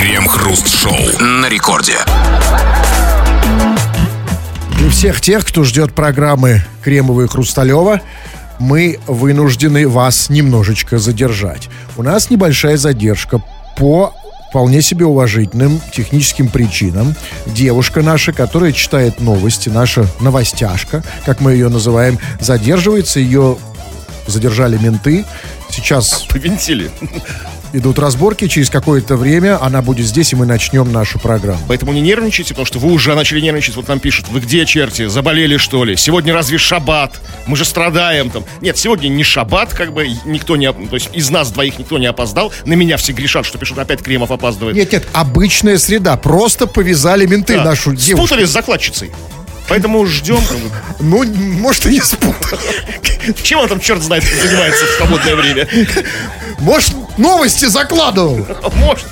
Крем-хруст-шоу на рекорде. Для всех тех, кто ждет программы Кремовой и Хрусталева, мы вынуждены вас немножечко задержать. У нас небольшая задержка по вполне себе уважительным техническим причинам. Девушка наша, которая читает новости, наша новостяшка, как мы ее называем, задерживается. Ее задержали менты. Сейчас Повинтили. Идут разборки. Через какое-то время она будет здесь, и мы начнем нашу программу. Поэтому не нервничайте, потому что вы уже начали нервничать. Вот нам пишут, вы где, черти, заболели что ли? Сегодня разве шаббат? Мы же страдаем там. Нет, сегодня не шаббат, как бы никто не... То есть из нас двоих никто не опоздал. На меня все грешат, что пишут, опять Кремов опаздывает. Нет, нет, обычная среда. Просто повязали менты Да. нашу девушку. Спутали с закладчицей. Поэтому ждем. Ну, может, и не спутали. Чем он там, черт знает, занимается в свободное время? Может, новости закладывал. Может.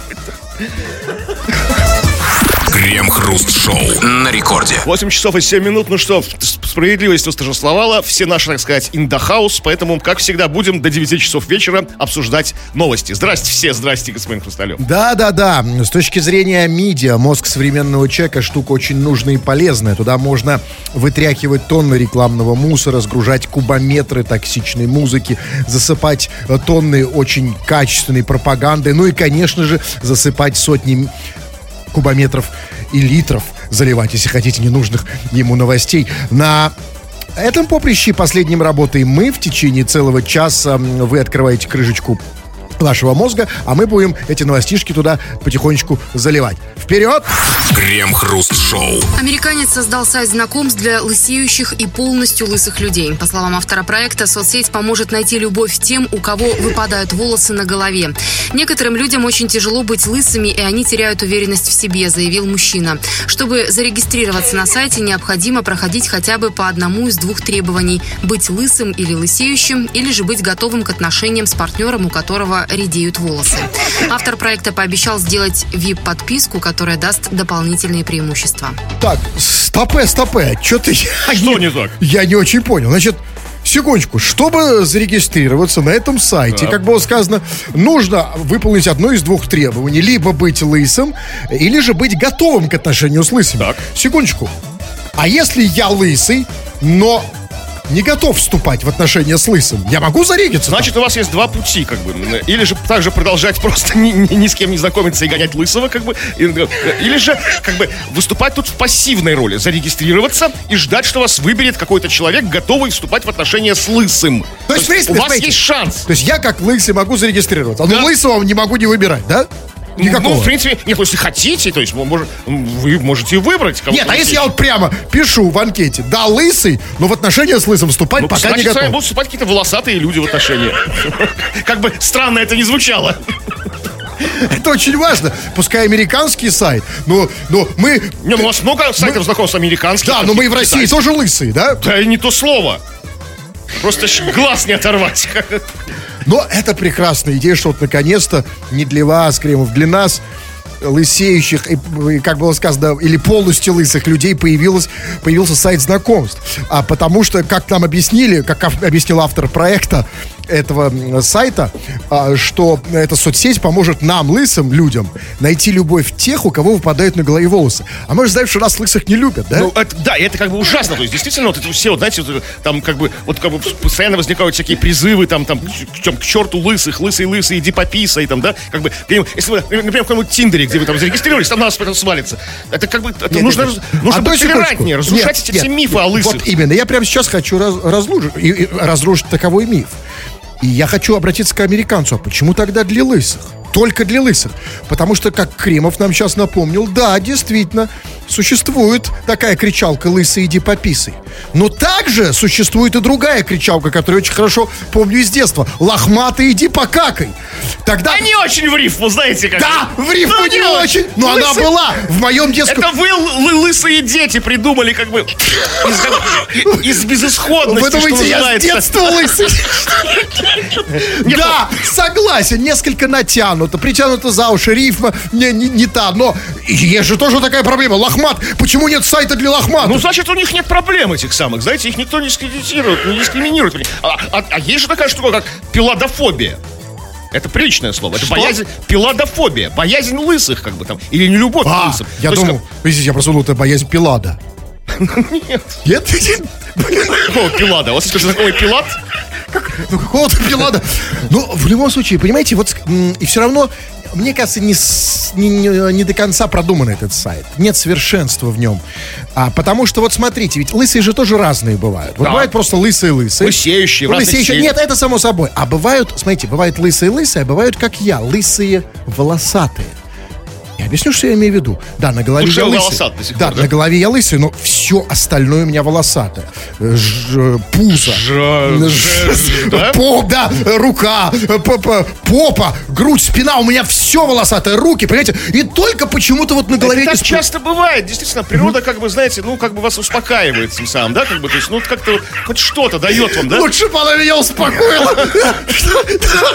Крем-хруст-шоу на рекорде. 8 часов и 7 минут. Ну что, справедливость восторжествовала. Все наши, так сказать, house. Поэтому, как всегда, будем до 9 часов вечера обсуждать новости. Здрасте все, здрасте, господин Хрусталев. Да, да, да. С точки зрения медиа, мозг современного человека штука очень нужная и полезная. Туда можно вытряхивать тонны рекламного мусора, сгружать кубометры токсичной музыки, засыпать э, тонны очень качественной пропаганды, ну и, конечно же, засыпать сотни кубометров и литров, заливать, если хотите, ненужных ему новостей. На этом поприще последним работаем мы. В течение целого часа вы открываете крышечку вашего мозга, а мы будем эти новостишки туда потихонечку заливать. Вперед! Крем-хруст-шоу. Американец создал сайт знакомств для лысеющих и полностью лысых людей. По словам автора проекта, соцсеть поможет найти любовь тем, у кого выпадают волосы на голове. Некоторым людям очень тяжело быть лысыми, и они теряют уверенность в себе, заявил мужчина. Чтобы зарегистрироваться на сайте, необходимо проходить хотя бы по одному из двух требований – быть лысым или лысеющим, или же быть готовым к отношениям с партнером, у которого редеют волосы. Автор проекта пообещал сделать VIP-подписку, которая даст дополнительные преимущества. Так, стопе, стопе, что-то я... Что не так? Я не очень понял. Значит, секундочку, чтобы зарегистрироваться на этом сайте, как было сказано, нужно выполнить одно из двух требований. Либо быть лысым, или же быть готовым к отношению с лысыми. Так. Секундочку. А если я лысый, но не готов вступать в отношения с лысым, я могу зарегиться? Значит, у вас есть два пути, как бы. Или же также продолжать просто ни, ни- ни с кем не знакомиться и гонять лысого, как бы. И- Или же, как бы, выступать тут в пассивной роли. Зарегистрироваться и ждать, что вас выберет какой-то человек, готовый вступать в отношения с лысым. То есть, в принципе, у вас смотрите. есть шанс. То есть я как лысый могу зарегистрироваться, но Да. лысого не могу не выбирать, да? Никакого. Ну, в принципе, нет, ну, если хотите, то есть вы, мож- вы можете выбрать кого-то. Нет, а если я вот прямо пишу в анкете, да, лысый, но в отношения с лысым вступать Ну, пока не значит, вами готов. будут вступать какие-то волосатые люди в отношения. Как бы странно это не звучало. Это очень важно. Пускай американский сайт, но, но мы... Не, ну у вас много сайтов знакомств американских. Да, но мы и в России китайских. тоже лысые, да? Да и не то слово. Просто глаз не оторвать. Но это прекрасная идея, что вот наконец-то не для вас, Кремов, для нас лысеющих, и, и, как было сказано, или полностью лысых людей появилось, появился сайт знакомств. А потому что, как нам объяснили, как объяснил автор проекта этого сайта, а, что эта соцсеть поможет нам, лысым людям, найти любовь тех, у кого выпадают на голове волосы. А мы же знаем, что нас лысых не любят, да? Ну, это, да, это как бы ужасно. То есть, действительно, вот это все, вот, знаете, вот, там как бы, вот как бы постоянно возникают всякие призывы, там, там, к, к черту лысых, лысый, лысый, иди пописай, там, да, как бы, если вы, например, в каком-нибудь Тиндере, где вы там зарегистрировались, там на вас потом свалится. Это как бы, это Нет, нужно, нет, раз- нужно одну быть толерантнее, разрушать Нет, эти нет. мифы о лысых. Вот именно. Я прямо сейчас хочу раз- разлужить, и- и разрушить таковой миф. И я хочу обратиться к американцу. А почему тогда для лысых? Только для лысых. Потому что, как Кремов нам сейчас напомнил, да, действительно, существует такая кричалка «Лысый, иди пописай». Но также существует и другая кричалка, которую очень хорошо помню из детства. «Лохматый, иди покакай». Тогда... А не очень в рифму, знаете, как Да, в рифму Ну, не очень, но она Лысый- была в моем детском... Это вы, лы- лысые дети, придумали как бы из, из безысходности, Вы думаете, я с детства лысый? Да, согласен, несколько натянуто, притянуто за уши, рифма не, не, не та, но есть же тоже такая проблема, лохмат, почему нет сайта для лохматов? Ну, значит, у них нет проблем этих самых, знаете, их никто не дискредитирует, не дискриминирует. А, а- а есть же такая штука, как пиладофобия. Это приличное слово. Это Что? боязнь, пиладофобия, боязнь лысых, как бы там, или не любовь к А, лысым. я То есть, думал, подождите, я просто думал, это боязнь Пилада. как- Нет, Нет? какого пилада? У вас есть знакомый пилат? Ну, какого-то Пилада. Ну, в любом случае, понимаете, вот и все равно, мне кажется, не, не, не- до конца продуман этот сайт. Нет совершенства в нем. А, потому что, вот смотрите, ведь лысые же тоже разные бывают. Вот Да. бывают просто лысые-лысые. Лысеющие, Лысеющие. Нет, это само собой. А бывают, смотрите, бывают лысые-лысые, а бывают, как я, лысые волосатые. Я объясню, что я имею в виду. Да, на голове Слушай, я лысый. до сих да, пор, да? на голове я лысый, но все остальное у меня волосатое. Э, ж- пузо. Ж- Ж- ж- да? Поп, да, рука, п- п- попа, грудь, спина, у меня все волосатое, руки, понимаете? И только почему-то вот на голове Это так сп- часто бывает. Действительно, природа, как бы, знаете, ну, как бы вас успокаивает тем самым, да, как бы, то есть, ну, как-то хоть что-то дает вам, да? Лучше бы она меня успокоила.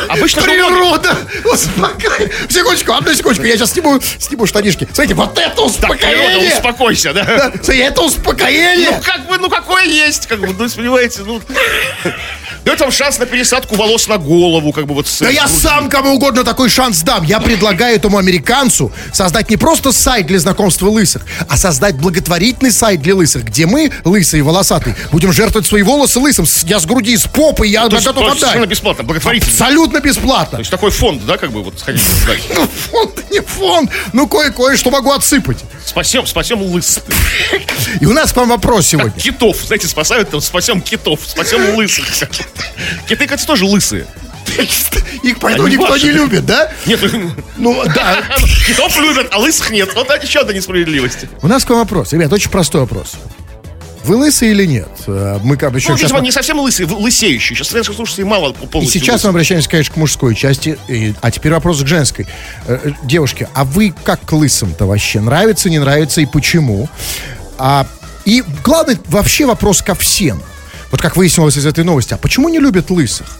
Обычно Природа успокаивает. Секундочку, одну секундочку, я сейчас сниму, сниму штанишки. Смотрите, вот это Так, успокоение. успокойся, да? Да, это успокоение. Ну, как бы, ну, какое есть, как бы, ну, понимаете, ну... Дает вам шанс на пересадку волос на голову, как бы, вот... с- Да я сам кому угодно такой шанс дам. Я предлагаю этому американцу создать не просто сайт для знакомства лысых, а создать благотворительный сайт для лысых, где мы, лысые и волосатые, будем жертвовать свои волосы лысым. Я с груди, с попы, я То готов то есть совершенно отдать. бесплатно, благотворительно. Абсолютно бесплатно. То есть такой фонд, да, как бы, вот, сходить. Ну, фонд, не фонд. Ну, кое-кое, что могу отсыпать. Спасем, спасем лысых. И у нас к вам вопрос сегодня. Китов, знаете, спасают, спасем китов, спасем лысых. Киты, кстати, тоже лысые. Их поэтому Они никто ваши. не любит, да? Нет, Ну, да. китов любят, а лысых нет. Вот еще одна несправедливость. У нас к вам вопрос. Ребят, очень простой вопрос. Вы лысые или нет? Э, Мы как бы еще Ну, сейчас... не совсем лысые, в- лысеющие. Сейчас наших слушателей мало И полностью сейчас мы лысых. обращаемся, конечно, к мужской части. И- а теперь вопрос к женской. Э, э, Девушки, а вы как к лысым-то вообще? Нравится, не нравится и почему? А, и главный вообще вопрос ко всем. Вот как выяснилось из этой новости. А почему не любят лысых?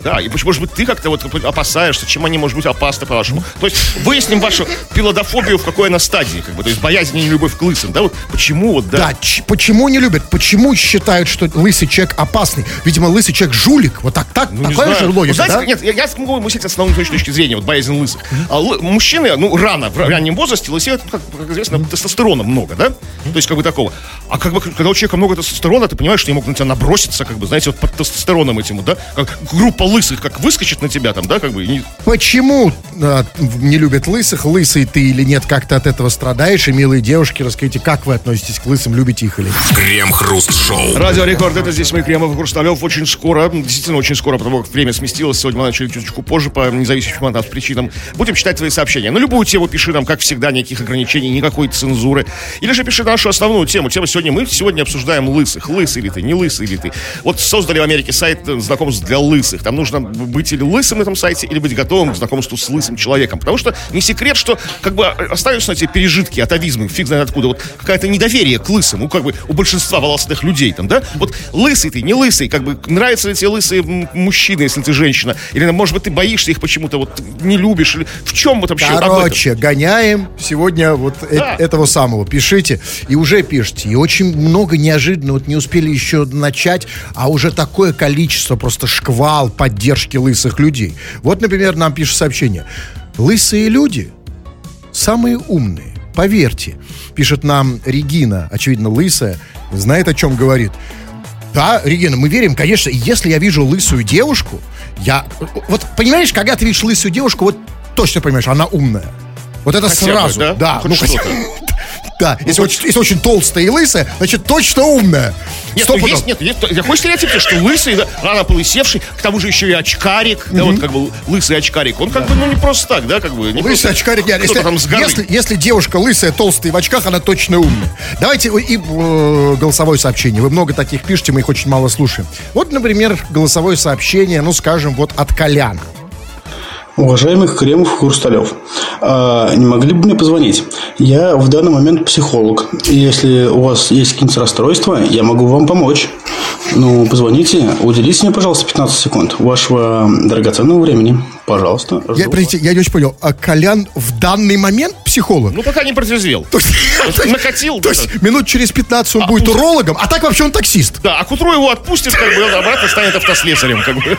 Да, и почему, может быть, ты как-то вот опасаешься, чем они, может быть, опасны, по-вашему. То есть выясним вашу пилодофобию, в какой она стадии, как бы, то есть боязнь и нелюбовь к лысым, да, вот почему вот, да. Да, почему не любят? Почему считают, что лысый человек опасный? Видимо, лысый человек жулик. Вот так, так, Ну, не такая же Ну, логика, знаете, да? нет, я, я могу мыслить основной точки зрения, вот боязнь лысых. А лы- мужчины, ну, рано, в раннем возрасте лысеют, ну, как, как известно, тестостерона много, да? То есть, как бы такого. А как бы, когда у человека много тестостерона, ты понимаешь, что они могут на тебя наброситься, как бы, знаете, вот под тестостероном этим, вот, да? Как группа лысых, как выскочит на тебя там, да, как бы, не- Почему э, не любят лысых? Лысый ты или нет? Как ты от этого страдаешь? И, милые девушки, расскажите, как вы относитесь к лысым? Любите их или нет? Крем-хруст-шоу. Радио Рекорд, это здесь мы, Кремов и Хрусталев. Очень скоро, действительно очень скоро, потому как время сместилось. Сегодня мы начали чуточку позже по независимым от нас причинам. Будем читать твои сообщения. На любую тему пиши нам, как всегда, никаких ограничений, никакой цензуры. Или же пиши нашу основную тему. Тема сегодня мы сегодня обсуждаем лысых. Лысый ли ты, не лысый ли ты. Вот создали в Америке сайт э, знакомств для лысых. Там нужно быть или лысым на этом сайте, или быть готовым к знакомству с лысым человеком. Потому что не секрет, что как бы э, остаются тебе пережитки, атовизмы, фиг знает откуда. Вот какая-то недоверие к лысым, ну как бы у большинства волосатых людей там, да? Вот лысый ты, не лысый, как бы нравятся ли тебе лысые мужчины, если ты женщина? Или, может быть, ты боишься их почему-то, вот не любишь? Или в чем вот вообще? Короче, гоняем сегодня вот э- Да. этого самого. Пишите. И уже пишите. И очень много неожиданно. Вот не успели еще начать, а уже такое количество, просто шквал поддержки лысых людей. Вот, например, нам пишет сообщение. Лысые люди самые умные. Поверьте. Пишет нам Регина, очевидно, лысая, знает, о чем говорит. Да, Регина, мы верим, конечно, если я вижу лысую девушку, я... Вот, понимаешь, когда ты видишь лысую девушку, вот точно понимаешь, она умная. Вот это Хотя бы, сразу. да? да Хоть ну, хотя-. Да, если, очень, если очень толстая и лысая, значит, точно умная. Нет, ну есть, нет, есть, такой стереотип, что лысый, да, рано полысевший, к тому же еще и очкарик, да, вот как бы лысый очкарик, он как бы, ну, не просто так, да, как бы. не Лысый очкарик, нет, если, там с горы. если, если девушка лысая, толстая в очках, она точно умная. Давайте и э, голосовое сообщение. Вы много таких пишете, мы их очень мало слушаем. Вот, например, голосовое сообщение, ну, скажем, вот от Коляна. Уважаемых Кремов и Хрусталев, а, не могли бы мне позвонить? Я в данный момент психолог. И если у вас есть какие-нибудь расстройства, я могу вам помочь. Ну, позвоните, уделите мне, пожалуйста, 15 секунд вашего драгоценного времени. Пожалуйста. Я, простите, я не очень понял. А Колян в данный момент психолог. Ну, пока не протрезвел. То есть- Накатил. То есть минут через 15 он будет урологом, а так вообще он таксист. Да, а к утру его отпустят, как бы, обратно станет автослесарем, как бы.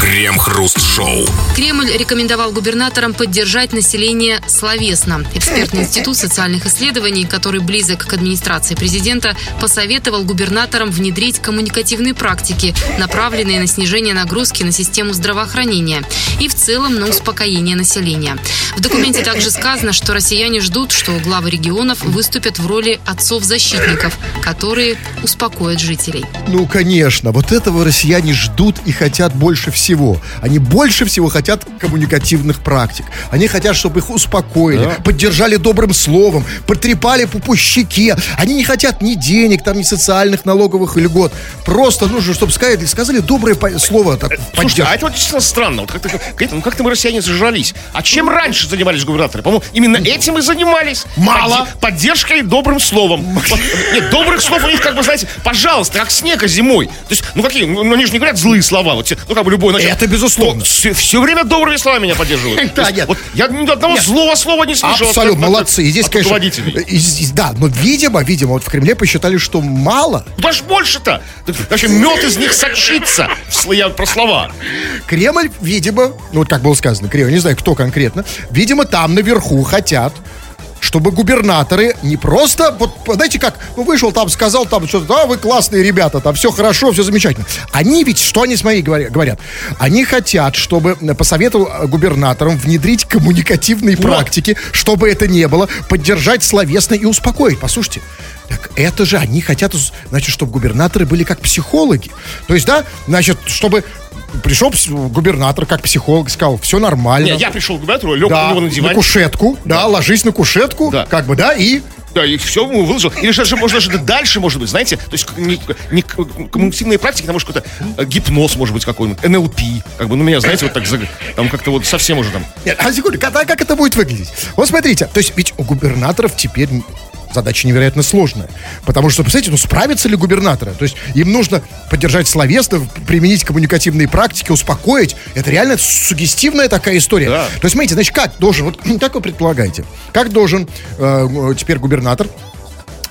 Крем-хруст-шоу. Кремль рекомендовал губернаторам поддержать население словесно. Экспертный институт социальных исследований, который близок к администрации президента, посоветовал губернаторам внедрить коммуникативные практики, направленные на снижение нагрузки на систему здравоохранения и в целом на успокоение населения. В документе также сказано, что россияне ждут, что главы регионов выступят в роли отцов-защитников, которые успокоят жителей. Ну, конечно, вот этого россияне ждут и хотят больше всего. Они больше всего хотят коммуникативных практик. Они хотят, чтобы их успокоили, поддержали добрым словом, потрепали по, щеке. Они не хотят ни денег, там, ни социальных налоговых льгот. Просто нужно, чтобы сказали, сказали доброе по- слово. Так, Слушайте, а поддержку. это вот действительно странно. Вот как-то, как, ну, как-то мы, россияне, зажрались. А чем раньше занимались губернаторы? По-моему, именно этим и занимались. Мало. Подде- поддержкой добрым словом. Нет, добрых слов у них, как бы, знаете, пожалуйста, как снега зимой. То есть, ну какие, ну они же не говорят злые слова. Вот, все- ну как бы любой начал. Это безусловно. Все, время добрыми словами меня поддерживают. Да, нет. Вот я ни одного злого слова не слышал. Абсолютно, молодцы. И здесь, конечно, и да, но видимо, видимо, вот в Кремле посчитали, что мало. Ж больше-то? Вообще мед из них сочится. Я про слова. Кремль, видимо, ну вот как было сказано, Кремль, не знаю, кто конкретно, видимо, там наверху хотят, чтобы губернаторы не просто, вот, знаете как, ну вышел там, сказал там что-то, да, вы классные ребята, там все хорошо, все замечательно. Они ведь, что они с моей говоря- говорят? Они хотят, чтобы, э, посоветовал э, губернаторам внедрить коммуникативные практики, чтобы это не было, поддержать словесно и успокоить. Послушайте, так это же они хотят, значит, чтобы губернаторы были как психологи. То есть, да, значит, чтобы пришел губернатор как психолог, сказал, все нормально. Не, я пришел к губернатору, лег да, у него на на диване. кушетку, да, ложись на кушетку, Да. как бы, да, и Да, и все ему выложил. Или же, можно же дальше, может быть, знаете, то есть не, не коммуникативные практики, там, может, какой-то э, гипноз, может быть, какой-нибудь, НЛП, как бы, ну, меня, знаете, вот так, там как-то вот совсем уже там. Нет, а секунду, как, как это будет выглядеть? Вот смотрите, то есть ведь у губернаторов теперь задача невероятно сложная. Потому что, представляете, ну справятся ли губернаторы? То есть им нужно поддержать словесно, применить коммуникативные практики, успокоить. Это реально сугестивная такая история. Да. То есть, смотрите, значит, как должен, вот как вы предполагаете, как должен э, теперь губернатор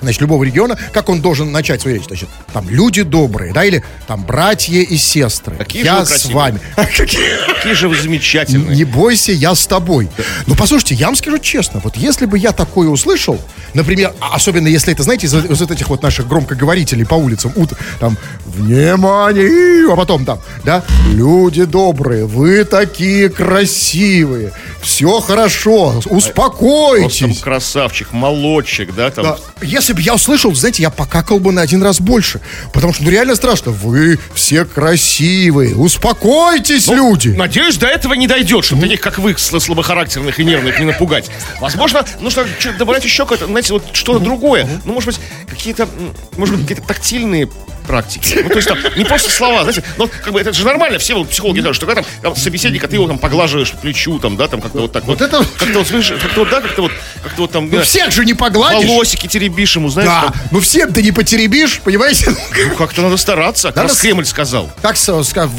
значит, любого региона, как он должен начать свою речь? Значит, там люди добрые, да, или там братья и сестры. Какие же я вы с красивые. вами. Какие- же вы замечательные. не бойся, я с тобой. Ну, послушайте, я вам скажу честно, вот если бы я такое услышал, например, а- особенно если это, знаете, из, из вот этих вот наших громкоговорителей по улицам, ут- там, внимание, а потом там, да, люди добрые, вы такие красивые, все хорошо, Просто там успокойтесь. красавчик, молодчик, да, там. Да. Если бы я услышал, знаете, я покакал бы на один раз больше. Потому что ну, реально страшно. Вы все красивые. Успокойтесь, люди. Надеюсь, до этого не дойдет, чтобы таких, как вы, сл- слабохарактерных и нервных, не напугать. Возможно, нужно добавлять еще какое-то, знаете, вот что-то другое. Ну, может быть, какие-то, может быть, какие-то тактильные практики. Ну, то есть там не просто слова, знаете, ну, как бы это же нормально, все вот психологи знают, что когда там, там собеседника, ты его там поглаживаешь по плечу, там, да, там как-то вот так вот. Вот это- Как-то вот, как-то вот, да, как-то вот, как-то вот там, Ну, да, всех же не погладишь. волосики теребишь ему, знаешь, Да, там. ну всем ты не потеребишь, понимаете? Ну, как-то надо стараться, как Надо раз Кремль сказал. Как, как,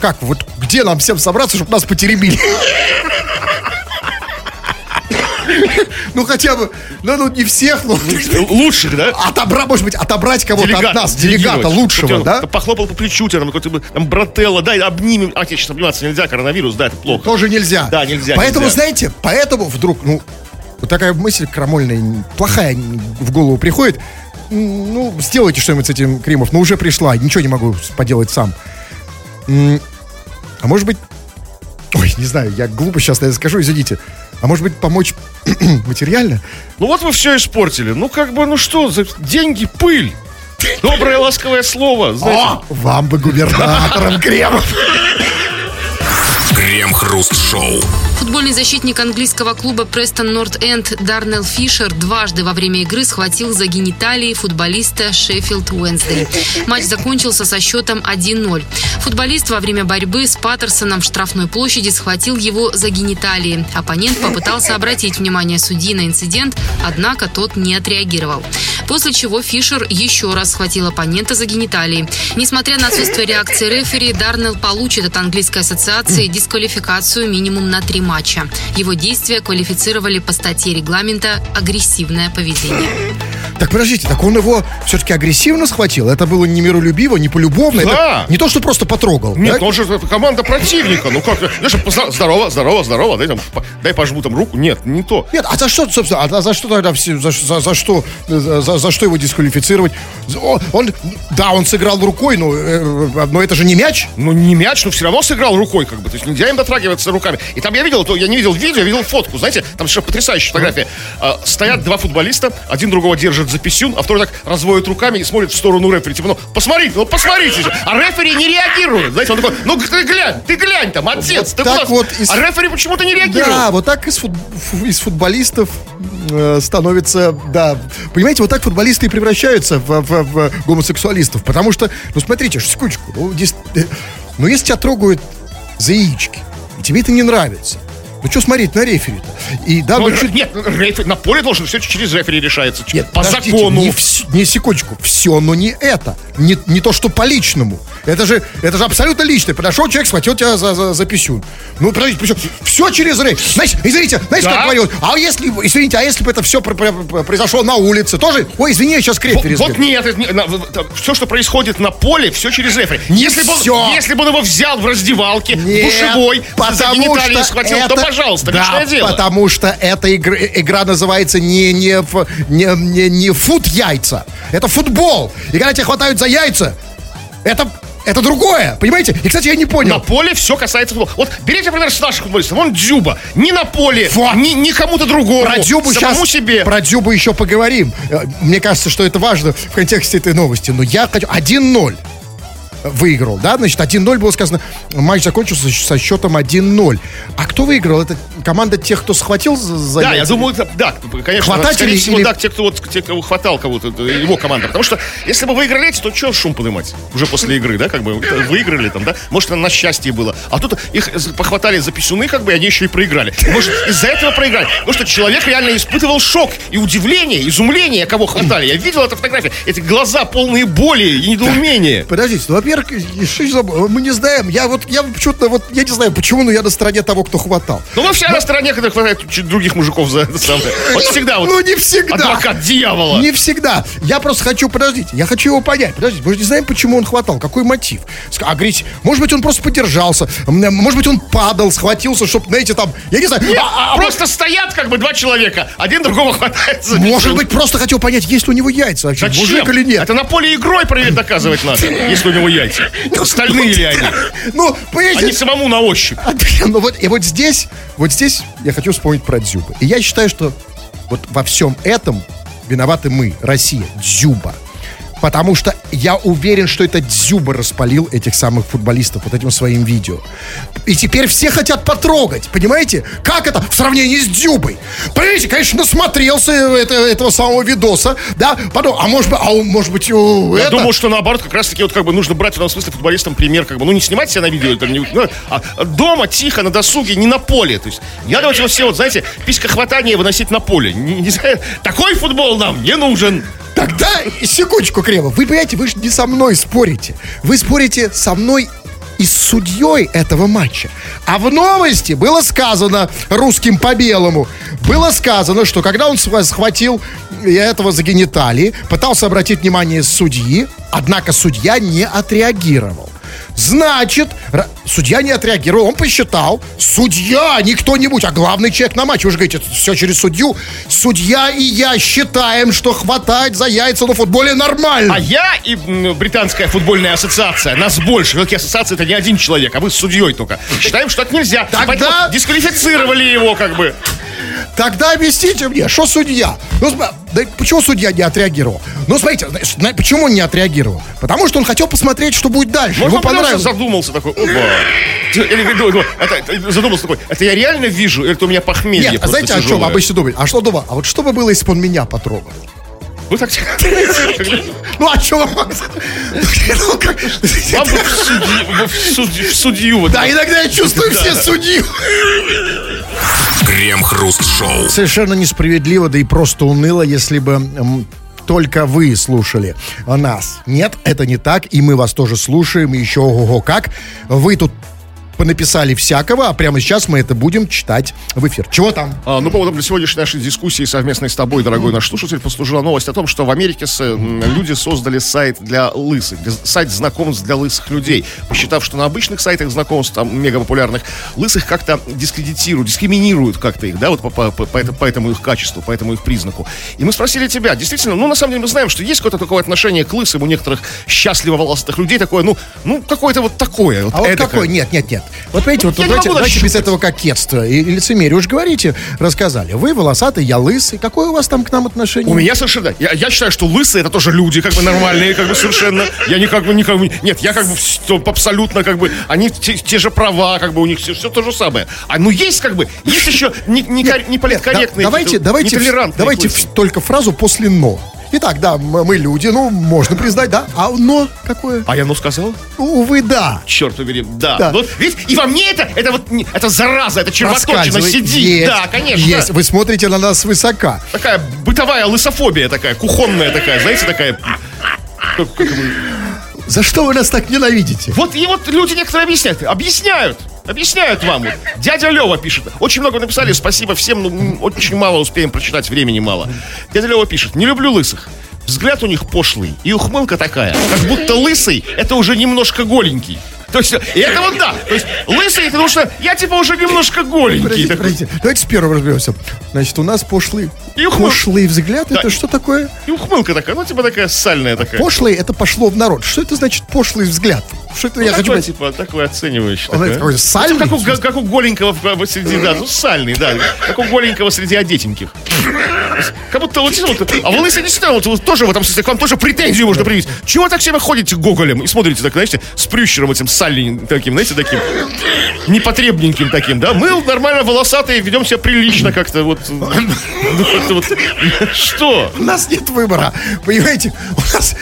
как, вот где нам всем собраться, чтобы нас потеребили? Ну хотя бы, ну, ну не всех, ну Лучших, да? отобрать, может быть, отобрать кого-то от нас, делегата лучшего, да? Похлопал по плечу, тебя там какой-то там брателло, дай обнимем. А, тебе сейчас обниматься нельзя, коронавирус, да, это плохо. Тоже нельзя. Да, нельзя, Поэтому, нельзя. знаете, поэтому вдруг, ну, вот такая мысль крамольная, плохая в голову приходит. Ну, сделайте что-нибудь с этим, Кремов. Ну, уже пришла, ничего не могу поделать сам. А может быть... Ой, не знаю, я глупо сейчас, наверное, скажу, извините. А может быть, помочь материально? Ну вот вы все испортили. Ну как бы, ну что, за деньги пыль. Доброе ласковое слово, знаете. О, вам бы губернатором Кремов. Крем-хруст-шоу. Футбольный защитник английского клуба Престон Норт Энд Дарнелл Фишер дважды во время игры схватил за гениталии футболиста Шеффилд Уэнсдей. Матч закончился со счетом 1-0. Футболист во время борьбы с Паттерсоном в штрафной площади схватил его за гениталии. Оппонент попытался обратить внимание судьи на инцидент, однако тот не отреагировал. После чего Фишер еще раз схватил оппонента за гениталии. Несмотря на отсутствие реакции рефери, Дарнелл получит от английской ассоциации дисквалификацию минимум на три матча. Его действия квалифицировали по статье регламента «Агрессивное поведение». Так подождите, так он его все-таки агрессивно схватил? Это было не миролюбиво, не полюбовно? Да. Это не то, что просто потрогал. Нет, да? он же команда противника. Ну как, знаешь, здорово, здорово, здорово, дай, там, дай пожму там руку. Нет, не то. Нет, а за что, собственно, а за что тогда все, за, за- за что, за, за что его дисквалифицировать? Он, он- да, он сыграл рукой, но, э, но это же не мяч. Ну, не мяч, но все равно сыграл рукой, как бы. То есть нельзя им дотрагиваться руками. И там я видел, то я не видел видео, я видел фотку. Знаете, там совершенно потрясающая фотография. А, стоят два футболиста, один другого держит за писюн, а второй так разводит руками и смотрит в сторону рефери. Типа, ну, посмотрите, ну, посмотрите же. А рефери не реагирует. Знаете, он такой, ну, ты глянь, ты глянь там, отец, Вот ты так класс». вот из- А рефери почему-то не реагирует. Да, вот так из, фут- фу- из футболистов э, становится, да, понимаете, вот так футболисты и превращаются в, в- в гомосексуалистов, потому что, ну смотрите, секундочку, ну, здесь, э, ну если тебя трогают за яички, и тебе это не нравится, ну что смотреть на рефери-то? И да, Ну, ну, чуть- Нет, рефери, на поле должен все через рефери решается. Нет, по закону. Не, вс- не секундочку, все, но не это. Не, не то, что по личному. Это же, это же абсолютно личное. Подошел человек, схватил тебя за, за, за писюн. Ну, подождите, причем все через рейс. Знаете, извините, знаете, Да. как говорят, а если, бы- извините, а если бы это все произошло на улице, тоже, ой, извини, я сейчас Вот, крефери вот нет, это все, что происходит на поле, все через рефери. Не если, бы всё. он, если бы он его взял в раздевалке, в Нет, душевой, за потому гениталии что схватил, это, то пожалуйста, да, дело. потому что эта игра, игра называется не, не, не, не, не фут яйца, это футбол. И когда тебя хватают за яйца, это, это другое, понимаете? И, кстати, я не понял. На поле все касается футбола. Вот берите, например, с наших футболистов. Вон Дзюба. Не на поле, Вот. ни, ни кому-то другому. Про Дзюбу самому сейчас, себе. про Дзюбу еще поговорим. Э, Мне кажется, что это важно в контексте этой новости. Но я хочу... 1-0 выиграл, да? Значит, 1-0 было сказано. Матч закончился со счетом 1-0. А кто выиграл? Это команда тех, кто схватил за за Да, я думаю, это- да, конечно, Хвататели всего, или- да, те, кто вот, те, кто хватал кого-то, его команда. Потому что, если бы выиграли эти, то что шум поднимать? Уже после игры, да, как бы, выиграли там, да? Может, на счастье было. А тут их похватали за писюны, как бы, и они еще и проиграли. Может, из-за этого проиграли. Потому что человек реально испытывал шок и удивление, изумление, кого хватали. Я видел эту фотографию. Эти глаза полные боли и недоумения. Подождите, ну, во-первых, мы не знаем. Я вот, я почему-то, вот, я не знаю, почему, но я на стороне того, кто хватал. Ну, все на стороне, когда хватает других мужиков за это самое. Вот всегда вот Ну, не всегда. адвокат дьявола. Не всегда. Я просто хочу, подождите, я хочу его понять. Подождите, мы же не знаем, почему он хватал, какой мотив. Ск- Агрессия. Может быть, он просто подержался. М, Может быть, он падал, схватился, чтобы, знаете, там, я не знаю. Нет, а- а- просто стоят как бы два человека. Один другого хватает за может быть, просто хотел понять, есть ли у него яйца вообще, Зачем? мужик или нет. Это на поле игрой проверить доказывать надо, если у него яйца. Стальные ли они? Ну, понимаете, А не самому на ощупь. А, Ну вот, и вот здесь, вот здесь я хочу вспомнить про Дзюба. И я считаю, что вот во всем этом виноваты мы, Россия, Дзюба. Потому что я уверен, что это Дзюба распалил этих самых футболистов вот этим своим видео. И теперь все хотят потрогать, понимаете? Как это в сравнении с Дзюбой? Понимаете, конечно, насмотрелся это- этого самого видоса, да? Потом, а может быть, а может быть, у Я это- думаю, что наоборот, как раз таки вот как бы нужно брать в этом смысле футболистам пример, как бы, ну не снимать себя на видео, это не- ну, а дома, тихо, на досуге, не на поле. То есть не надо вот все, вот, знаете, писькохватание выносить на поле. Не- не такой футбол нам не нужен. Тогда, секундочку, Кремов, вы понимаете, вы же не со мной спорите. Вы спорите со мной и с судьей этого матча. А в новости было сказано русским по белому, было сказано, что когда он схва- схватил этого за гениталии, пытался обратить внимание судьи, однако судья не отреагировал. Значит, судья не отреагировал, он посчитал, судья, не кто-нибудь, а главный человек на матче, вы же говорите, все через судью, судья и я считаем, что хватать за яйца на футболе нормально. А я и м, британская футбольная ассоциация, нас больше, все-таки ассоциация это не один человек, а вы с судьей только, считаем, что это нельзя. Тогда- Поэтому дисквалифицировали его как бы. Тогда объясните мне, что судья? Ну, да почему судья не отреагировал? Ну, смотрите, на- почему он не отреагировал? Потому что он хотел посмотреть, что будет дальше. Может, Ему понравилось. задумался такой, опа. Или, это- задумался такой, это я реально вижу, или это у меня похмелье Нет, а знаете, о чем тяжелое? обычно думают? А что думал? А вот что бы было, если бы он меня потрогал? Вы так Ну, а что вам? Ну, Вам бы в судью- Да, иногда я чувствую все судью. Крем-хруст-шоу. Совершенно несправедливо, да и просто уныло, если бы только вы слушали нас. Нет, это не так, и мы вас тоже слушаем, и еще ого-го как. Вы тут понаписали всякого, а прямо сейчас мы это будем читать в эфир. Чего там? А, ну, поводом для сегодняшней нашей дискуссии совместной с тобой, дорогой наш слушатель, послужила новость о том, что в Америке с, люди создали сайт для лысых, сайт знакомств для лысых людей, посчитав, что на обычных сайтах знакомств, там, мега популярных, лысых как-то дискредитируют, дискриминируют как-то их, да, вот по, по- по- по это- по этому их качеству, по этому их признаку. И мы спросили тебя, действительно, ну, на самом деле мы знаем, что есть какое-то такое отношение к лысым у некоторых счастливо волосатых людей, такое, ну, ну, какое-то вот такое. Вот А вот эдакое. какой? Нет, нет, нет. Вот понимаете, вот не давайте, давайте без этого кокетства и, и лицемерия. Уж говорите, рассказали. Вы волосатый, я лысый. Какое у вас там к нам отношение? У меня совершенно... Я, я считаю, что лысые это тоже люди, как бы нормальные, как бы совершенно. Я не как бы никак бы... Нет, я как бы абсолютно как бы... Они те, те же права, как бы у них все, все то же самое. А ну есть как бы... Есть еще не, не, не политкорректные, давайте, давайте, давайте только фразу после «но». Итак, да, мы люди, ну, можно признать, да. А «но» какое? А я ну сказал? Ну, Увы, да. Черт побери, да. Да. Вот, видите, и во мне это, это вот, это зараза, это червоточина сидит. Есть, да, конечно. Есть. Вы смотрите на нас свысока. Такая бытовая лысофобия такая, кухонная такая, знаете, такая... как- как бы- За что вы нас так ненавидите? Вот и вот люди некоторые объясняют. Объясняют. Объясняют вам. Вот. Дядя Лева пишет. Очень много написали. Спасибо всем. но очень мало успеем прочитать. Времени мало. Дядя Лева пишет. Не люблю лысых. Взгляд у них пошлый. И ухмылка такая. Как будто лысый это уже немножко голенький. То есть, и это вот да. То есть, лысый, потому что я типа уже немножко голенький. Такой. подождите. Давайте с первого разберемся. Значит, у нас пошлый. И ухмыл- Пошлый взгляд, Да. это что такое? И ухмылка такая. Ну, типа такая сальная такая. Пошлый, это пошло в народ. Что это значит пошлый взгляд? Что это Ну, я хочу такой, понять? типа, такой оценивающий. Он такой, такой сальный? Ну, Как у, как у голенького среди, да, ну, сальный, да. Как у голенького среди одетеньких. Как будто вот, вот а вы лысый действительно, вот, вот тоже в этом смысле, к вам тоже претензию можно предъявить. Чего так всеми ходите гоголем и смотрите так, знаете, с прющером этим сальным таким, знаете, таким непотребненьким таким, да? Мы нормально волосатые, ведем себя прилично как-то вот. Ну, вот. Что? У нас нет выбора. Понимаете, у нас,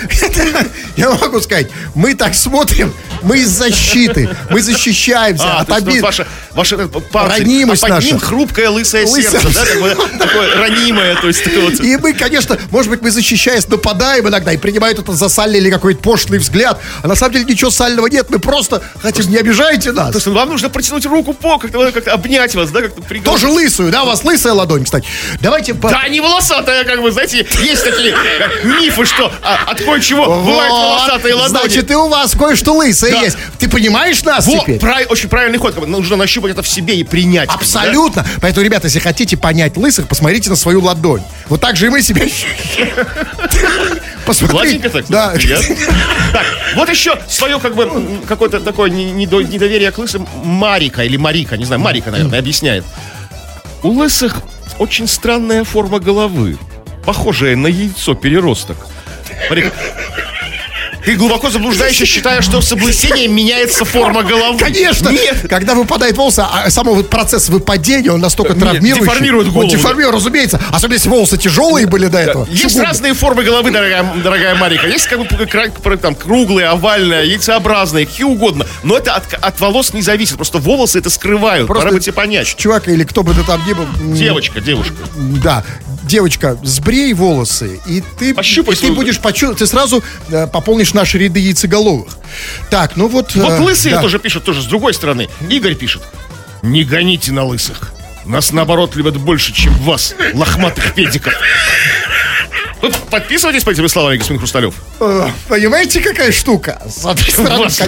я могу сказать, мы так смотрим, мы из защиты, мы защищаемся А, от есть вот обид. ваша, ваша панцирь, Ранимость а под ним наша. хрупкое лысое Лысое. сердце, да, такое, такое ранимое, то есть такое вот. И мы, конечно, может быть, мы защищаясь, нападаем иногда и принимают это за сальный или какой-то пошлый взгляд. А на самом деле ничего сального нет. Мы просто хотим, не обижайте нас. То есть вам нужно протянуть руку по, как-то как обнять вас, да, как-то пригласить. Тоже лысую, да? У вас лысая ладонь, кстати. Давайте... по- Да, не волосатая, как бы, знаете, есть такие э, мифы, что а, от кое-чего бывают Вот. волосатые ладони. Значит, и у вас кое-что лысое Да. есть. Ты понимаешь нас Во, теперь? прав- очень правильный ход, нужно нащупать это в себе и принять. бы, да. Абсолютно. Поэтому, ребята, если хотите понять лысых, посмотрите на свою ладонь. Вот так же и мы себя Посмотри. Так? Да. Так, вот еще свое, как бы, какое-то такое не- недо- недоверие к лысым. Марика или Марика, не знаю, Марика, наверное, объясняет. У лысых очень странная форма головы, похожая на яйцо переросток. Смотри, ты глубоко заблуждаешься, считая, что с облысением меняется форма головы. Конечно. Нет. Когда выпадает волосы, а самый вот процесс выпадения, он настолько травмирующий. деформирует Он голову, деформирует, разумеется. Особенно если волосы тяжелые были до этого. Есть Чугунные. разные формы головы, дорогая, дорогая Марика. Есть как бы там, круглые, овальные, яйцеобразные, какие угодно. Но это от, от волос не зависит. Просто волосы это скрывают. Просто Пора бы тебе понять. Чувак или кто бы ты там ни был. Девочка, девушка. Да. Девочка, сбрей волосы, и ты, Пощупай и ты будешь почувствовать, ты сразу э, пополнишь наши ряды яйцеголовых. Так, ну вот... Вот э, лысые да. тоже пишут, тоже с другой стороны. Игорь пишет. Не гоните на лысых. Нас, наоборот, любят больше, чем вас, лохматых педиков. Подписывайтесь по этим словам, господин Хрусталев. Э, Понимаете, какая штука? С одной стороны, Вас.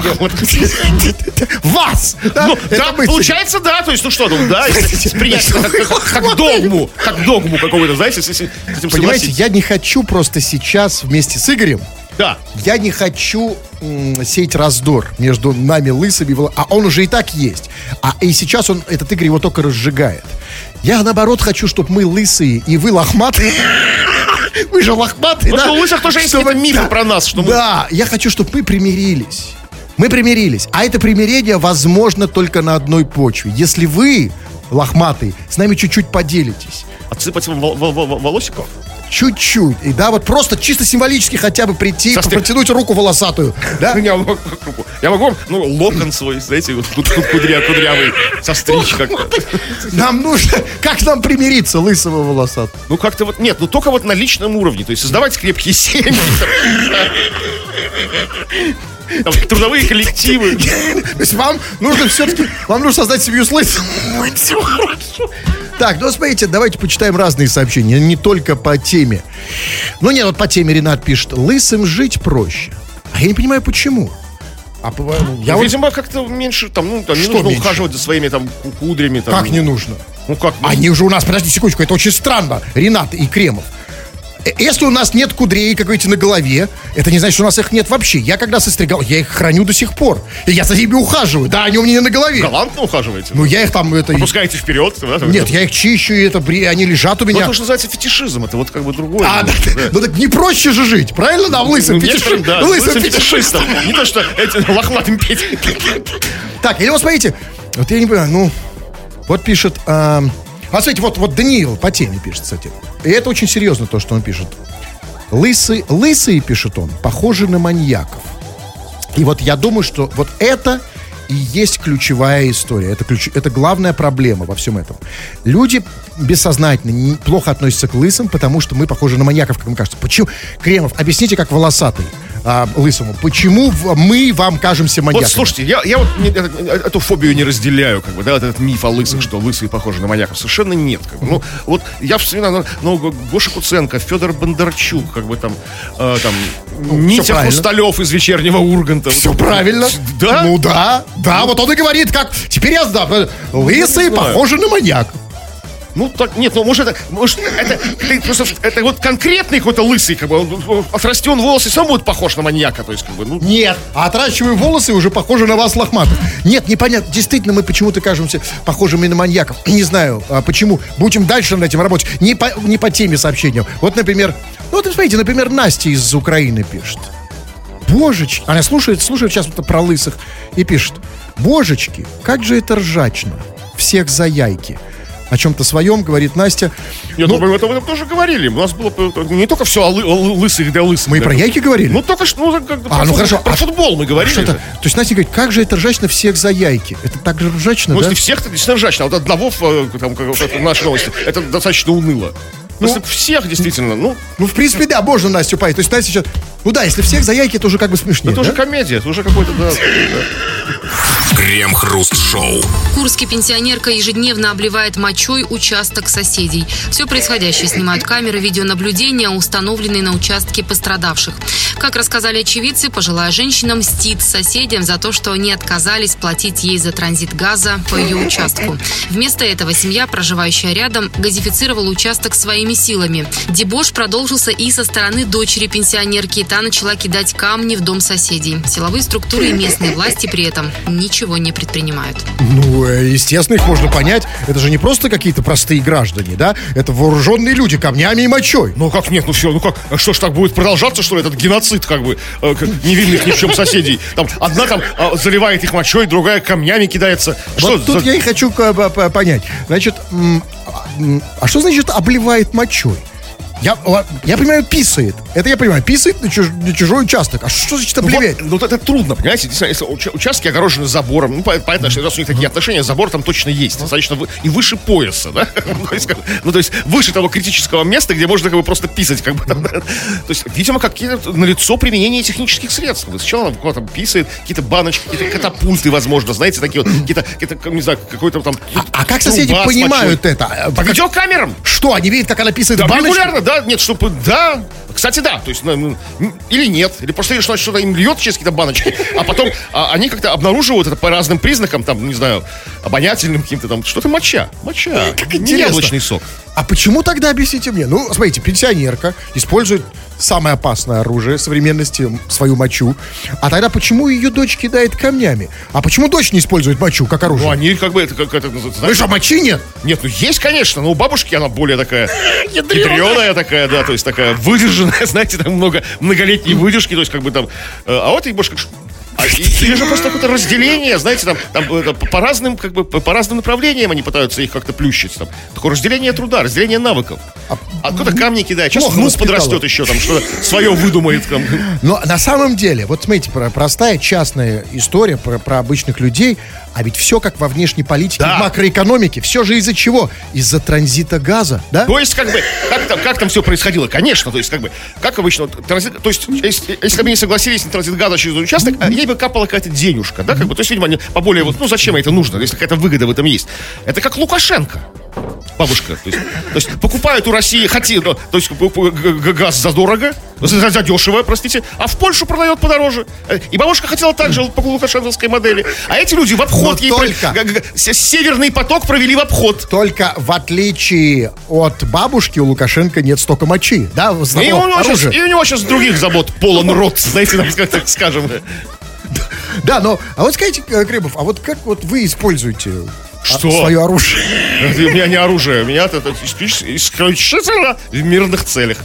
Вас! Да, Ну, да, получается, да, то есть, ну что, ну, да, это как, как- как догму, как догму какого-то, знаете, с, этим- Понимаете, я не хочу просто сейчас вместе с Игорем, Да, я не хочу м, сеять раздор между нами лысыми, а он уже и так есть. А и сейчас он, этот Игорь его только разжигает. Я наоборот хочу, чтобы мы лысые и вы лохматые. Вы же лохматые, Потому да? что у лысых тоже есть Чтобы- какие-то мифы да. про нас, что мы- Да, я хочу, чтобы мы примирились. Мы примирились. А это примирение возможно только на одной почве. Если вы, лохматые, с нами чуть-чуть поделитесь. отсыпать вам вол- вол- вол- волосиков. Чуть-чуть. И да, вот просто чисто символически хотя бы прийти, Состри- протянуть руку волосатую. Да? Я могу, я могу вам, ну, локон свой, знаете, вот тут, тут кудря, кудрявый, состричь как-то. Нам нужно... Как нам примириться, лысого волосатого? Ну, как-то вот, нет, ну, только вот на личном уровне, то есть создавать крепкие семьи. Там трудовые коллективы. То есть вам нужно все-таки, вам нужно создать семью с лысым. Так, ну смотрите, давайте почитаем разные сообщения, не только по теме. Ну нет, вот по теме Ренат пишет, лысым жить проще. А я не понимаю, почему. А, по- я вот- Видимо, как-то меньше, там, ну, там, не нужно меньше? ухаживать за своими там ку- кудрями. Там, как не нужно? Ну, как? ну, Они уже у нас, подожди секундочку, это очень странно, Ренат и Кремов. Если у нас нет кудрей, как говорите, на голове, это не значит, что у нас их нет вообще. Я когда состригал, я их храню до сих пор. И я за ними ухаживаю. Да, они у меня на голове. Галантно ухаживаете? Ну, я их там, это... Пускаете вперед. да, там, Нет, я их чищу, и это, они лежат у Ну, меня. то, что называется фетишизм, это вот как бы другое. А, да, ну так не проще же жить, правильно, да, лысым Ну, фетиши- некоторым, да, лысым лысым фетишистом. фетишистом. Не то, что эти лохматым петь. Так, или вот смотрите, вот я не понимаю, ну, вот пишет, а смотрите, вот, вот Даниил по теме пишет, кстати. И это очень серьезно то, что он пишет. Лысый, лысые, пишет он, похожи на маньяков. И вот я думаю, что вот это и есть ключевая история. Это, ключ, это главная проблема во всем этом. Люди бессознательно плохо относятся к лысым, потому что мы похожи на маньяков, как им кажется. Почему? Кремов, объясните, как волосатый а, лысому. Почему мы вам кажемся маньяками? Вот слушайте, я, я вот не- эту фобию не разделяю, как бы, да, этот миф о лысых, что лысые похожи на маньяков. Совершенно нет. Как бы. Ну, вот я вспоминаю, ну, ну, Гоша Куценко, Федор Бондарчук, как бы там, э, там, Митя правильно. Хрусталев из вечернего Урганта. Все Вот. правильно. Да? Ну да, да, вот он и говорит, как. Теперь я сдам. Лысые знаю. похожи на маньяк. Ну так, нет, ну может это, может это, это просто, это вот конкретный какой-то лысый, как бы, он, волосы, сам будет похож на маньяка, то есть, как бы, ну, Нет, а отращиваю волосы уже похожи на вас, лохматых. Нет, непонятно. Действительно, мы почему-то кажемся похожими на маньяков. Не знаю, а почему. Будем дальше над этим работать. Не по, не по теме сообщения. Вот, например, ну вот, смотрите, например, Настя из Украины пишет. Божечки. Она слушает, слушает сейчас про лысых и пишет. Божечки, как же это ржачно. Всех за яйки. О чем-то своем говорит Настя. я Ну, думаю, это мы тоже говорили, у нас было э, не только все о, лы- о лы- лысых да лысых. мы и да. про яйки говорили. Ну только что, ну, как, А, про, ну хорошо, про а футбол мы говорили. Что-то, то есть Настя говорит, как же это ржачно всех за яйки. Это так же ржачно, Ну, да? если всех, то действительно ржачно. А вот одного, э, там, как, это наши новости, это достаточно уныло. Ну, если всех действительно, ну, Ну, в принципе, да, можно Настю паять. То есть Настя сейчас... Ну да, если всех за яйки, это уже как бы смешнее, это уже да? комедия, это уже какой-то, да. Крем-хруст-шоу. Курский пенсионерка ежедневно обливает мочой участок соседей. Все происходящее снимают камеры видеонаблюдения, установленные на участке пострадавших. Как рассказали очевидцы, пожилая женщина мстит соседям за то, что они отказались платить ей за транзит газа по ее участку. Вместо этого семья, проживающая рядом, газифицировала участок своими силами. Дебош продолжился и со стороны дочери пенсионерки. Та начала кидать камни в дом соседей. Силовые структуры и местные власти при этом ничего не предпринимают. Ну, э, естественно, их можно понять. Это же не просто какие-то простые граждане, да? Это вооруженные люди камнями и мочой. Ну как нет, ну все, ну как, а что ж так будет продолжаться, что ли, этот геноцид, как бы, э, как невинных ни в чем соседей. Там одна там а, заливает их мочой, другая камнями кидается. Что вот тут за- я и хочу понять. Значит, а, а что значит обливает мочой? Я, а, я понимаю, писает. Это я понимаю, писает на, чуж- на чужой участок. А что значит Ну, обливает? вот, ну, это трудно, понимаете? Если уча- участки огорожены забором, ну, по- понятно, что раз у них такие отношения, забор там точно есть, достаточно вы- и выше пояса, да? Ну, то есть, как- ну, то есть выше того критического места, где можно как бы просто писать, как бы там, да? То есть, видимо, какие-то налицо применение технических средств. Сначала она куда-то писает, какие-то баночки, какие-то катапульты, возможно, знаете, такие вот, какие-то, какие-то, не знаю, какой-то там... А как соседи понимают это? По видеокамерам! Что, они видят, как она писает Да, в баночку? регулярно, да, нет, чтобы, да, кстати, да, то есть, ну, ну, или нет, или просто что что-то им льет через какие-то баночки, а потом а, они как-то обнаруживают это по разным признакам, там, не знаю, обонятельным каким-то там, что-то моча, моча, Как не яблочный сок. А почему тогда, объясните мне? Ну, смотрите, пенсионерка использует самое опасное оружие современности, свою мочу. А тогда почему ее дочь кидает камнями? А почему дочь не использует мочу как оружие? Ну, они как бы, это как это называется, Ну и знаешь, что, мочи нет? нет, ну есть, конечно, но у бабушки она более такая ядреная такая, да, то есть такая выдержанная, знаете, там много многолетней выдержки, то есть как бы там, э, а вот их больше как и- или же просто какое-то разделение, знаете, там, там это, по, разным, как бы, по, разным направлениям они пытаются их как-то плющить. Там. Такое разделение труда, разделение навыков. А А кто-то камни кидает. Сейчас воспитала. подрастет еще, там что-то свое выдумает. Там. Но на самом деле, вот смотрите, про- простая частная история про, про обычных людей, а ведь все как во внешней политике, Да. в макроэкономике, все же из-за чего? Из-за транзита газа, да? То есть, как бы, как там, как там все происходило? Конечно, то есть, как бы, как обычно, транзит, то есть, если, если бы они согласились на транзит газа через участок, а ей бы капала какая-то денежка, да, как бы, то есть, видимо, они поболее, вот, ну, зачем это нужно, если какая-то выгода в этом есть? Это как Лукашенко. Бабушка, то есть, то есть покупают у России, хоти, ну, то есть газ задорого, за, за дешево, простите, а в Польшу продает подороже. Э, И бабушка хотела также по лукашенковской модели. А эти люди в обход Но ей про- только- с- северный поток провели в обход. Только в отличие от бабушки у Лукашенко нет столько мочи, да? И у, него сейчас, и у него сейчас других забот полон рот, знаете, так скажем. Да, но, а вот скажите, э, Кребов, а вот как вот вы используете Что? свое оружие? У меня не оружие, у меня это исключ- исключительно в мирных целях.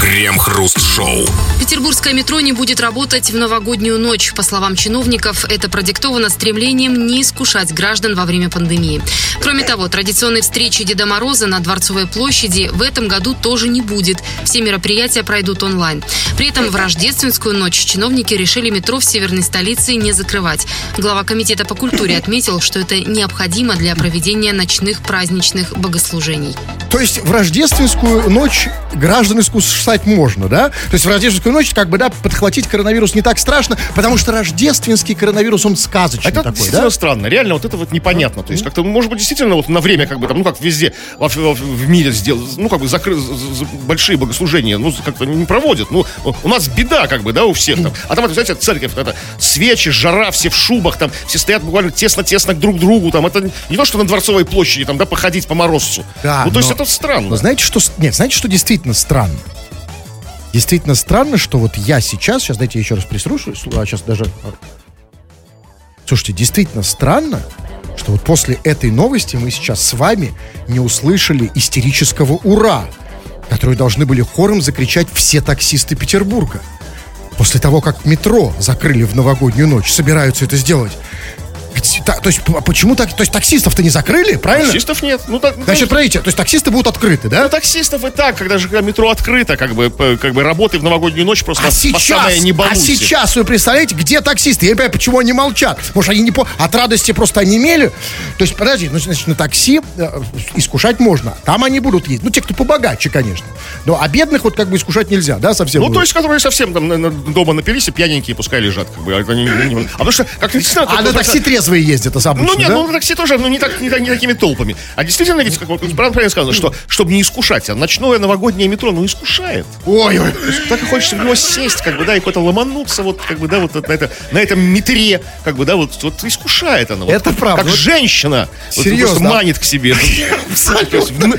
Крем-хруст-шоу. Петербургское метро не будет работать в новогоднюю ночь. По словам чиновников, это продиктовано стремлением не искушать граждан во время пандемии. Кроме того, традиционной встречи Деда Мороза на Дворцовой площади в этом году тоже не будет. Все мероприятия пройдут онлайн. При этом в рождественскую ночь чиновники решили метро в северной столице не закрывать. Глава комитета по культуре отметил, что это необходимо для проведения ночных праздничных богослужений. То есть в рождественскую ночь граждан искушать можно, да? То есть в рождественскую ночь как бы, да, подхватить коронавирус не так страшно, потому что рождественский коронавирус, он сказочный Это такой, действительно да? странно, реально вот это вот непонятно. То есть как-то, может быть, действительно вот на время, как бы там, ну как везде во- во- в мире сделать, ну как бы закры- большие богослужения, ну как-то не проводят. Ну у нас беда, как бы, да, у всех там. А там, это, знаете, церковь, это свечи, жара, все в шубах, там, все стоят буквально тесно-тесно друг к другу, там, это не то, что на Дворцовой площади, там, да, походить по морозцу. Да, ну, то есть но- это странно. Но знаете, что... Нет, знаете, что действительно странно? Действительно странно, что вот я сейчас... Сейчас, дайте я еще раз прислушаюсь. А сейчас даже... а. Слушайте, действительно странно, что вот после этой новости мы сейчас с вами не услышали истерического «Ура!», которое должны были хором закричать все таксисты Петербурга. После того, как метро закрыли в новогоднюю ночь, собираются это сделать. Где- та- то есть, п- почему так? То есть таксистов-то не закрыли, правильно? Таксистов нет. Ну, так, Значит, смотрите, то есть таксисты будут открыты, да? Ну, таксистов и так, когда же метро открыто, как бы, как бы работы в новогоднюю ночь просто А сейчас, не а балуйся. сейчас вы представляете, где таксисты? Я не понимаю, почему они молчат. Может, они не по... от радости просто онемели? То есть, подожди, ну, значит, на такси э, искушать можно. Там они будут ездить. Ну, те, кто побогаче, конечно. Но а бедных вот как бы искушать нельзя, да, совсем? Ну, будет? то есть, которые совсем там дома напились, и пьяненькие пускай лежат, как бы. А, а потому что, как действительно... А на такси трезвые ездят, обычно, Ну нет, да? ну на такси тоже, ну не, так, не, не такими толпами. А действительно, ведь, как вот правильно, правильно сказано, что, чтобы не искушать, а ночное новогоднее метро, ну, искушает. Ой, ой. Так и хочется в него сесть, как бы, да, и куда-то ломануться, вот, как бы, да, вот на, это, на этом метре, как бы, да, вот, вот искушает оно. вот. Это правда. Как Вот женщина. Вот, серьезно. просто манит к себе.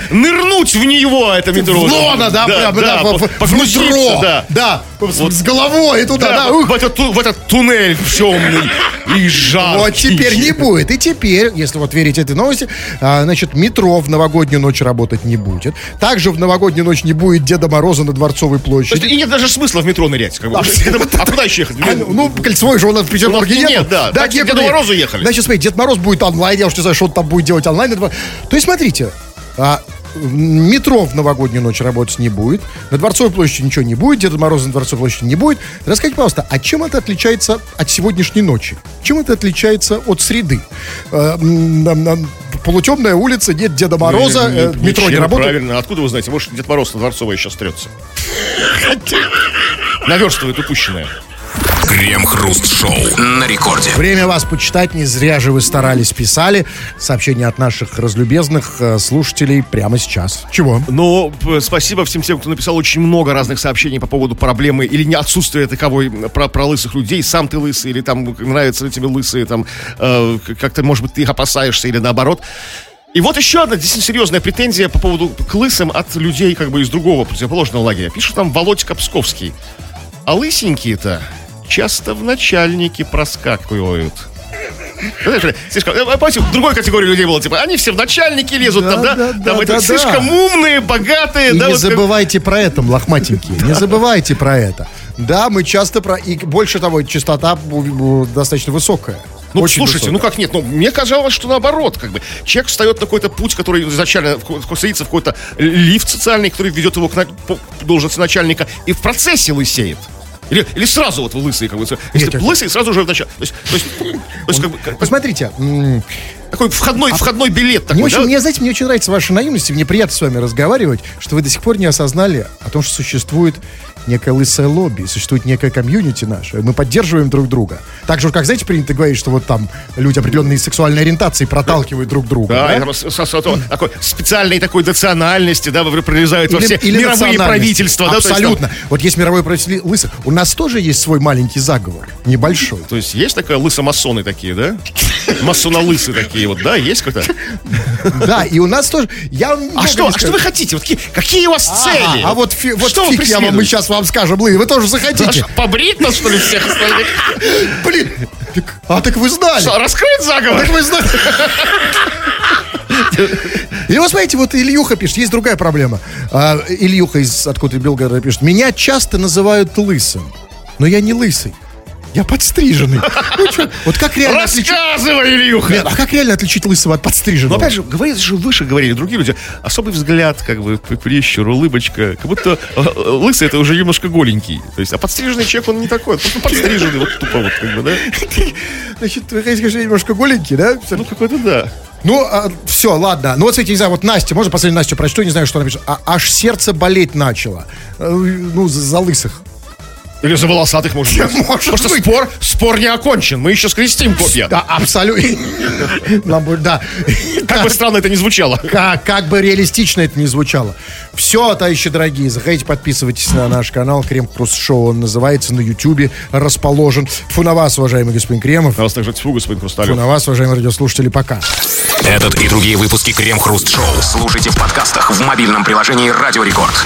Нырнуть в него, это метро. В лона, да, прям, да, в- в- в погрузиться, нутро, да. да, с- с головой туда, Да, да, в, этот, в этот туннель темный и жаркий. Вот теперь не будет. И теперь, если вот верить этой новости, а, значит, метро в новогоднюю ночь работать не будет. Также в новогоднюю ночь не будет Деда Мороза на Дворцовой площади. есть, и нет даже смысла в метро нырять. Как бы. Это- а куда еще ехать? А, ну, ну, кольцевой же у нас в Петербурге У нас нет. нет, да. К Деду. Морозу ехали. Значит, смотри, Дед Мороз будет онлайн, я уж не знаю, что он там будет делать онлайн. То есть, смотрите, а, метро в новогоднюю ночь работать не будет, на Дворцовой площади ничего не будет, Деда Мороза на Дворцовой площади не будет. Расскажите, пожалуйста, а чем это отличается от сегодняшней ночи? Чем это отличается от среды? Э, Полутемная улица, нет Деда Мороза, э, метро не работает. Правильно. Откуда вы знаете? Может, Дед Мороз на Дворцовой сейчас трется. Наверстывает упущенное. Крем-хруст-шоу на рекорде. Время вас почитать, не зря же вы старались, писали. Сообщение от наших разлюбезных э, слушателей прямо сейчас. Чего? Но п- спасибо всем тем, кто написал очень много разных сообщений по поводу проблемы или не отсутствия таковой про, про лысых людей. Сам ты лысый, или там нравятся ли тебе лысые, там э, как-то, может быть, ты их опасаешься, или наоборот. И вот еще одна действительно серьезная претензия по поводу к лысым от людей как бы из другого противоположного лагеря. Пишет там Володька Псковский. А лысенькие-то часто в начальники проскакивают. Знаешь, слишком, э, помните, другой категории людей было, типа, они все в начальники лезут, Да, там, да, да, там да, это да, слишком да. умные, богатые, И да, не вот как- забывайте про это, лохматенькие. Не забывайте про это. Да, мы часто про... И больше того, частота достаточно высокая. Ну, Очень слушайте, высокая. ну как нет, ну мне казалось, что наоборот, как бы человек встает на какой-то путь, который изначально садится в какой-то лифт социальный, который ведет его к на- должности начальника, и в процессе лысеет. Или, или сразу вот вы лысый, как бы. Если нет. лысый, сразу же в начале. То есть, то есть, то есть как бы, как- Посмотрите, такой входной, входной билет мне такой, очень, да? мне, знаете, мне очень нравится ваша наивность, и мне приятно с вами разговаривать, что вы до сих пор не осознали о том, что существует некое лысое лобби, существует некая комьюнити наша. Мы поддерживаем друг друга. Так же, как, знаете, принято говорить, что вот там люди определенной сексуальной ориентации проталкивают друг друга. Да, да? это с- с- с- такой специальной такой национальности, да, пролезают во все мировые национальности. правительства. да, то есть там- Абсолютно. Вот есть мировое правительство лысых. У нас тоже есть свой маленький заговор. Небольшой. То есть есть такая лысомасоны такие, да? Масонолысы такие вот, да, есть как-то? Да, и у нас тоже... Я А много что, а что вы хотите? Вот какие, какие у вас цели? А, а вот, фи- вот что фиг я вам, мы сейчас вам скажем, Лы, вы тоже захотите. Аж Побрить нас, что ли, всех остальных? Блин, а так вы знали. Что, раскрыть заговор? Так вы знали. И вот смотрите, вот Ильюха пишет, есть другая проблема. А, Ильюха из откуда Белгорода пишет, меня часто называют лысым, но я не лысый, я подстриженный. Ну чё, вот как реально отличить... Рассказывай, Ильюха! Нет, а как реально отличить лысого от Но подстриженного? опять же, говорит же выше говорили другие люди. Особый взгляд, как бы, прищур, улыбочка. Как будто э, э, лысый это уже немножко голенький. То есть, а подстриженный человек, он не такой. Он подстриженный, вот тупо вот, как бы, да? Значит, вы хотите сказать, немножко голенький, да? Ну, какой-то да. Ну, все, ладно. Ну, вот, смотрите, не знаю, вот Настя, можно последнюю Настю прочту, не знаю, что она пишет. А, аж сердце болеть начало. Э, Ну, за, за лысых. Или за волосатых, может быть. Может Потому что быть. спор, спор не окончен. Мы еще скрестим копья. Да, абсолютно. Да. Как бы странно это ни звучало. Как, как бы реалистично это ни звучало. Все, товарищи дорогие, заходите, подписывайтесь на наш канал Крем Хруст Шоу. Он называется на Ютубе, расположен. Фу на вас, уважаемый господин Кремов. А вас также тьфу, господин Фу Хрусталев. на вас, уважаемые радиослушатели, пока. Этот и другие выпуски Крем Хруст Шоу слушайте в подкастах в мобильном приложении Радио Рекорд.